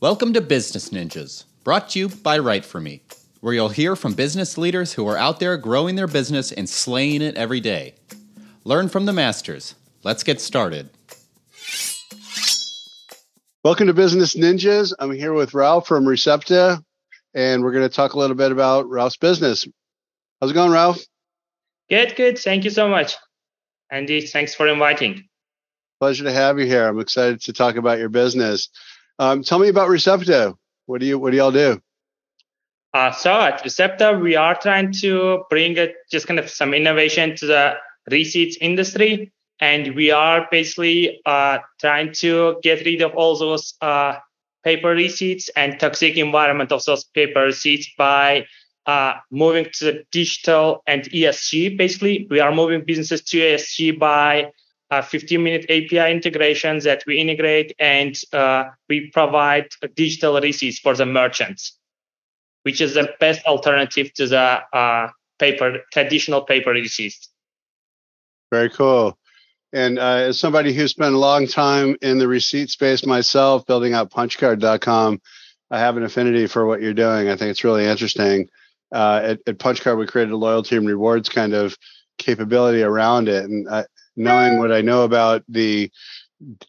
Welcome to Business Ninjas, brought to you by Write For Me, where you'll hear from business leaders who are out there growing their business and slaying it every day. Learn from the masters. Let's get started. Welcome to Business Ninjas. I'm here with Ralph from Recepta, and we're going to talk a little bit about Ralph's business. How's it going, Ralph? Good, good. Thank you so much. Andy, thanks for inviting. Pleasure to have you here. I'm excited to talk about your business. Um, tell me about Recepta. What do you What do y'all do? Uh, so at Recepta, we are trying to bring a, just kind of some innovation to the receipts industry, and we are basically uh, trying to get rid of all those uh, paper receipts and toxic environment of those paper receipts by uh, moving to the digital and ESG. Basically, we are moving businesses to ESG by uh, 15 minute API integrations that we integrate and uh, we provide digital receipts for the merchants, which is the best alternative to the uh, paper, traditional paper receipts. Very cool. And uh, as somebody who spent a long time in the receipt space myself, building out punchcard.com, I have an affinity for what you're doing. I think it's really interesting. Uh, at, at Punchcard, we created a loyalty and rewards kind of capability around it. And knowing what I know about the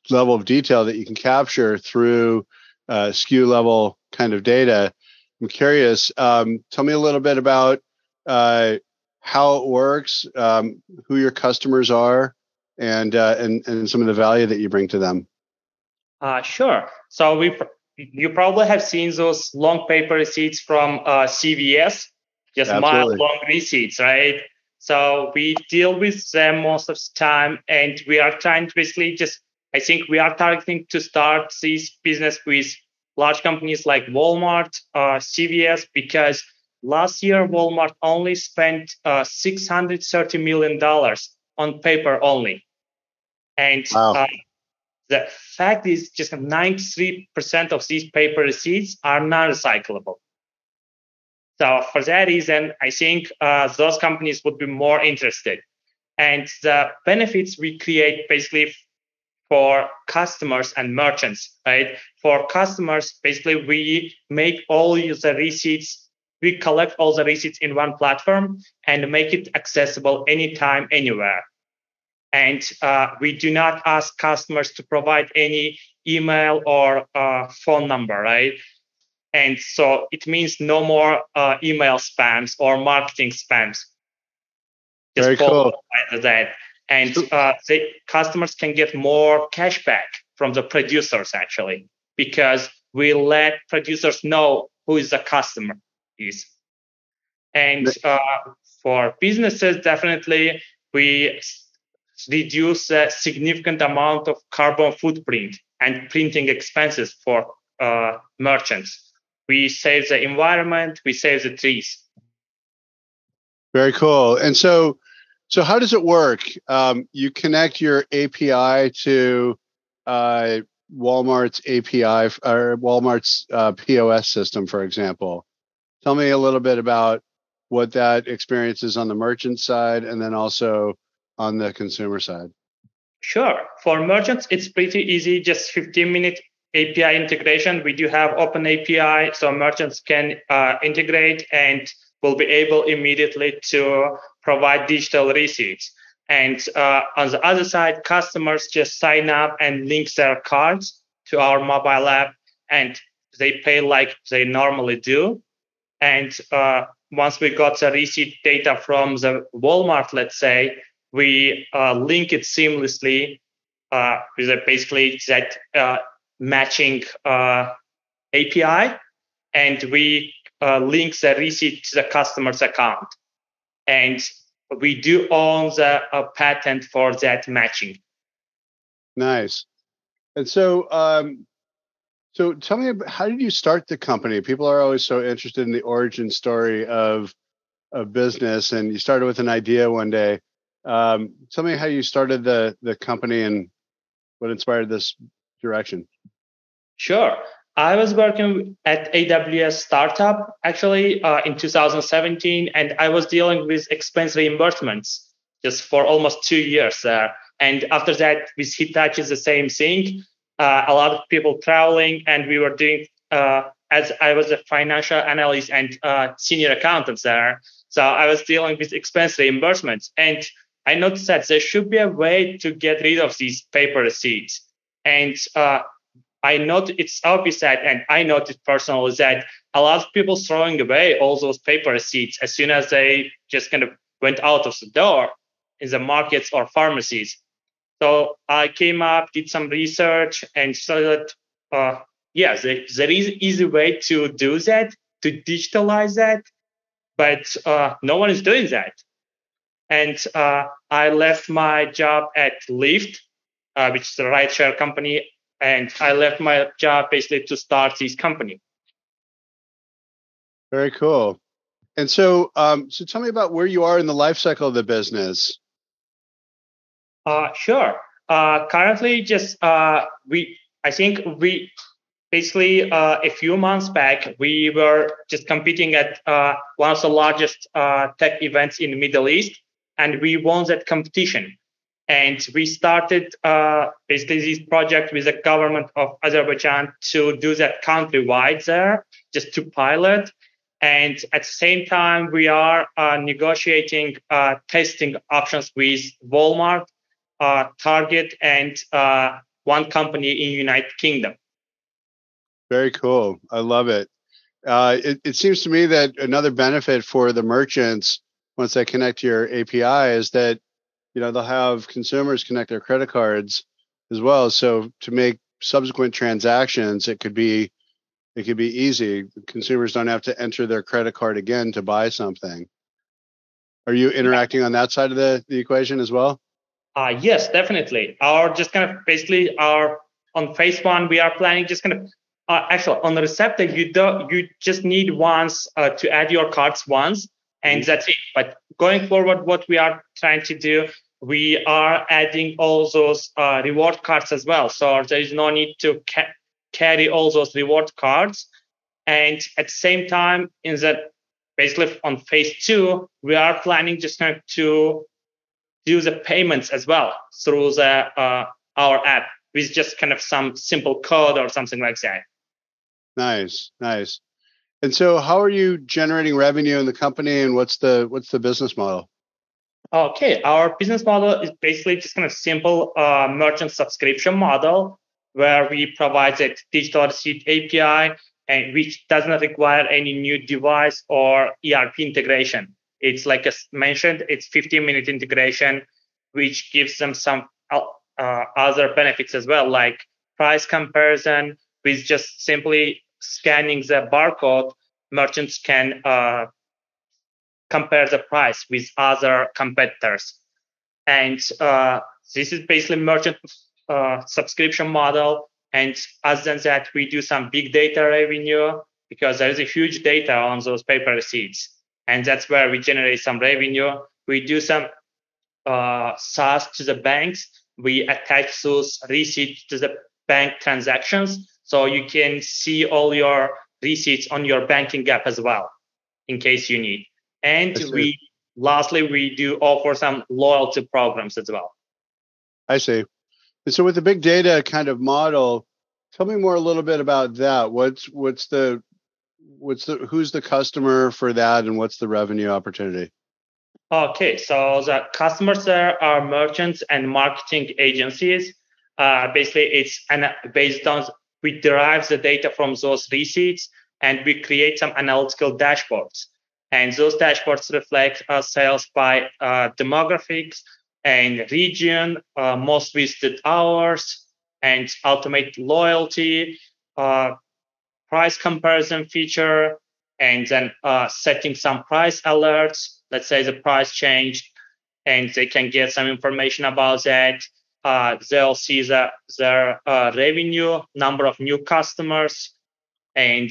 level of detail that you can capture through uh, SKU level kind of data, I'm curious. Um, tell me a little bit about uh, how it works, um, who your customers are, and, uh, and and some of the value that you bring to them. Uh, sure. So we you probably have seen those long paper receipts from uh, CVS, just mile long receipts, right? So we deal with them most of the time, and we are trying to basically just. I think we are targeting to start this business with large companies like Walmart, uh, CVS, because last year Walmart only spent uh, 630 million dollars on paper only, and wow. uh, the fact is just 93% of these paper receipts are non-recyclable. So for that reason, I think uh, those companies would be more interested. And the benefits we create basically for customers and merchants, right? For customers, basically we make all the receipts, we collect all the receipts in one platform and make it accessible anytime, anywhere. And uh, we do not ask customers to provide any email or uh, phone number, right? And so it means no more uh, email spams or marketing spams. Just Very cool. That. And uh, the customers can get more cashback from the producers actually, because we let producers know who is the customer is. And uh, for businesses, definitely we reduce a significant amount of carbon footprint and printing expenses for uh, merchants. We save the environment, we save the trees. Very cool. And so, so how does it work? Um, you connect your API to uh, Walmart's API or Walmart's uh, POS system, for example. Tell me a little bit about what that experience is on the merchant side, and then also on the consumer side? Sure. For merchants, it's pretty easy, just 15 minute API integration. We do have open API, so merchants can uh, integrate and will be able immediately to provide digital receipts. And uh, on the other side, customers just sign up and link their cards to our mobile app, and they pay like they normally do. And uh, once we got the receipt data from the Walmart, let's say, we uh, link it seamlessly uh, with basically that uh, matching uh, API, and we uh, link the receipt to the customer's account. And we do own the uh, patent for that matching. Nice. And so, um, so tell me, about, how did you start the company? People are always so interested in the origin story of of business, and you started with an idea one day. Um, tell me how you started the the company and what inspired this direction. Sure. I was working at AWS startup actually uh, in 2017, and I was dealing with expense reimbursements just for almost two years there. And after that, with Hitachi, the same thing. Uh, a lot of people traveling, and we were doing uh, as I was a financial analyst and uh, senior accountant there. So I was dealing with expense reimbursements. And I noticed that there should be a way to get rid of these paper receipts. And uh, I noticed it's that, and I noticed personally that a lot of people throwing away all those paper receipts as soon as they just kind of went out of the door in the markets or pharmacies. So I came up, did some research, and saw that, uh, yeah, there, there is easy way to do that, to digitalize that, but uh, no one is doing that. And uh, I left my job at Lyft, uh, which is a rideshare company, and I left my job basically to start this company. Very cool. And so, um, so tell me about where you are in the life cycle of the business. Uh, sure. Uh, currently, just uh, we, I think we basically uh, a few months back we were just competing at uh, one of the largest uh, tech events in the Middle East, and we won that competition. And we started uh, basically this project with the government of Azerbaijan to do that countrywide there, just to pilot. And at the same time, we are uh, negotiating uh, testing options with Walmart, uh, Target, and uh, one company in United Kingdom. Very cool. I love it. Uh, it. It seems to me that another benefit for the merchants once they connect to your API is that you know they'll have consumers connect their credit cards as well. So to make subsequent transactions, it could be it could be easy. Consumers don't have to enter their credit card again to buy something. Are you interacting on that side of the, the equation as well? Uh, yes, definitely. Our just kind of basically our on phase one, we are planning just kind of uh, actually on the Recepta, you don't you just need once uh, to add your cards once, and mm-hmm. that's it. But going forward, what we are trying to do, we are adding all those uh, reward cards as well. So there is no need to ca- carry all those reward cards. And at the same time, in that basically on phase two, we are planning just kind of to do the payments as well through the uh, our app with just kind of some simple code or something like that. Nice, nice. And so, how are you generating revenue in the company, and what's the what's the business model? Okay, our business model is basically just kind of simple uh, merchant subscription model where we provide a digital receipt API and which does not require any new device or ERP integration. It's like I mentioned, it's 15 minute integration, which gives them some uh, other benefits as well, like price comparison with just simply scanning the barcode. Merchants can uh, compare the price with other competitors. And uh, this is basically merchant uh, subscription model. And other than that, we do some big data revenue because there is a huge data on those paper receipts. And that's where we generate some revenue. We do some uh, SaaS to the banks. We attach those receipts to the bank transactions. So you can see all your receipts on your banking app as well, in case you need. And we lastly we do offer some loyalty programs as well. I see. And so with the big data kind of model, tell me more a little bit about that. What's what's the what's the who's the customer for that and what's the revenue opportunity? Okay, so the customers there are merchants and marketing agencies. Uh, basically, it's an, based on we derive the data from those receipts and we create some analytical dashboards. And those dashboards reflect uh, sales by uh, demographics, and region, uh, most visited hours, and ultimate loyalty, uh, price comparison feature, and then uh, setting some price alerts. Let's say the price changed, and they can get some information about that. Uh, they'll see the, their revenue, number of new customers, and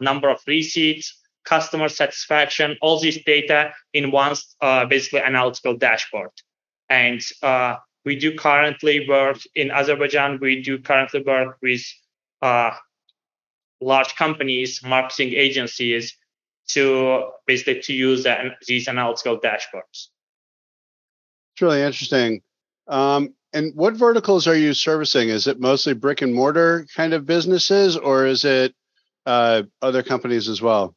number of receipts, customer satisfaction, all this data in one basically analytical dashboard. And uh, we do currently work in Azerbaijan. We do currently work with uh, large companies, marketing agencies to basically to use the, these analytical dashboards. It's really interesting. Um, and what verticals are you servicing? Is it mostly brick and mortar kind of businesses, or is it uh, other companies as well?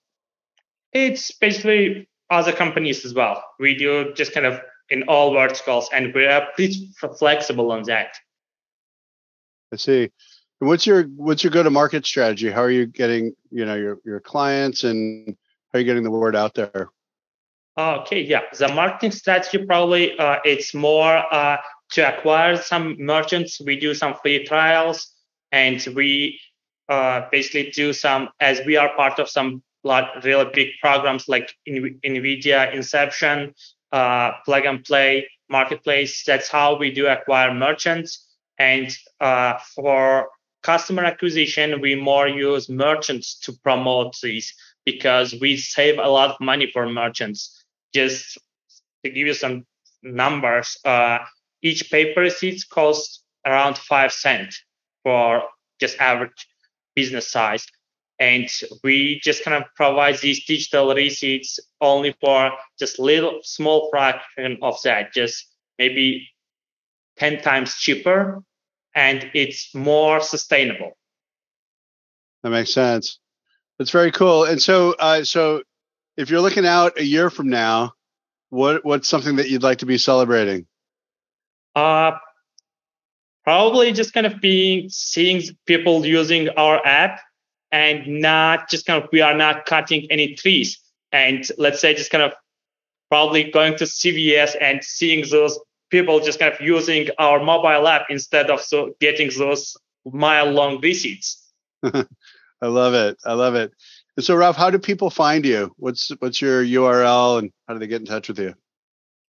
It's basically other companies as well. We do just kind of in all verticals, and we're pretty flexible on that. I see. What's your what's your go to market strategy? How are you getting you know your your clients and how are you getting the word out there? Okay, yeah. The marketing strategy probably uh, it's more uh, to acquire some merchants. We do some free trials, and we uh, basically do some as we are part of some lot really big programs like NVIDIA Inception, uh, Plug and Play Marketplace. That's how we do acquire merchants. And uh, for customer acquisition, we more use merchants to promote these because we save a lot of money for merchants. Just to give you some numbers, uh, each paper receipt costs around five cents for just average business size. And we just kind of provide these digital receipts only for just little small fraction of that, just maybe 10 times cheaper and it's more sustainable. That makes sense. That's very cool. And so, uh, so if you're looking out a year from now, what what's something that you'd like to be celebrating? Uh, probably just kind of being seeing people using our app and not just kind of we are not cutting any trees. And let's say just kind of probably going to cvs and seeing those people just kind of using our mobile app instead of so getting those mile long visits. i love it. I love it. And so ralph how do people find you? What's what's your url and how do they get in touch with you?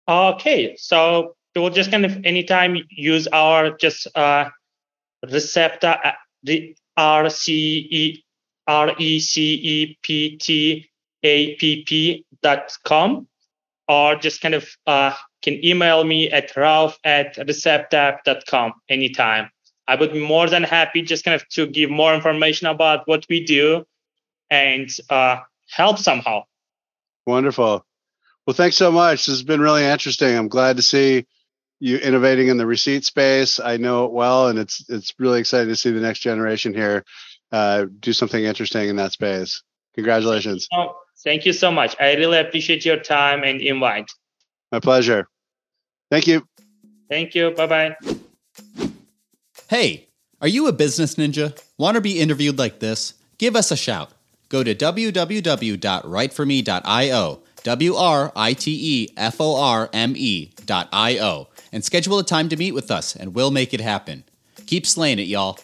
Okay so we'll just kind of anytime use our just uh recepta the R C E R E C E P T A P P dot com, or just kind of uh, can email me at ralph at receptapp.com anytime. I would be more than happy just kind of to give more information about what we do and uh, help somehow. Wonderful. Well, thanks so much. This has been really interesting. I'm glad to see you innovating in the receipt space. I know it well, and it's it's really exciting to see the next generation here uh, do something interesting in that space. Congratulations. Oh, thank you so much. I really appreciate your time and invite. My pleasure. Thank you. Thank you. Bye bye. Hey, are you a business ninja? Want to be interviewed like this? Give us a shout. Go to www.writeforme.io, W R I T E F O R M E.io, and schedule a time to meet with us, and we'll make it happen. Keep slaying it, y'all.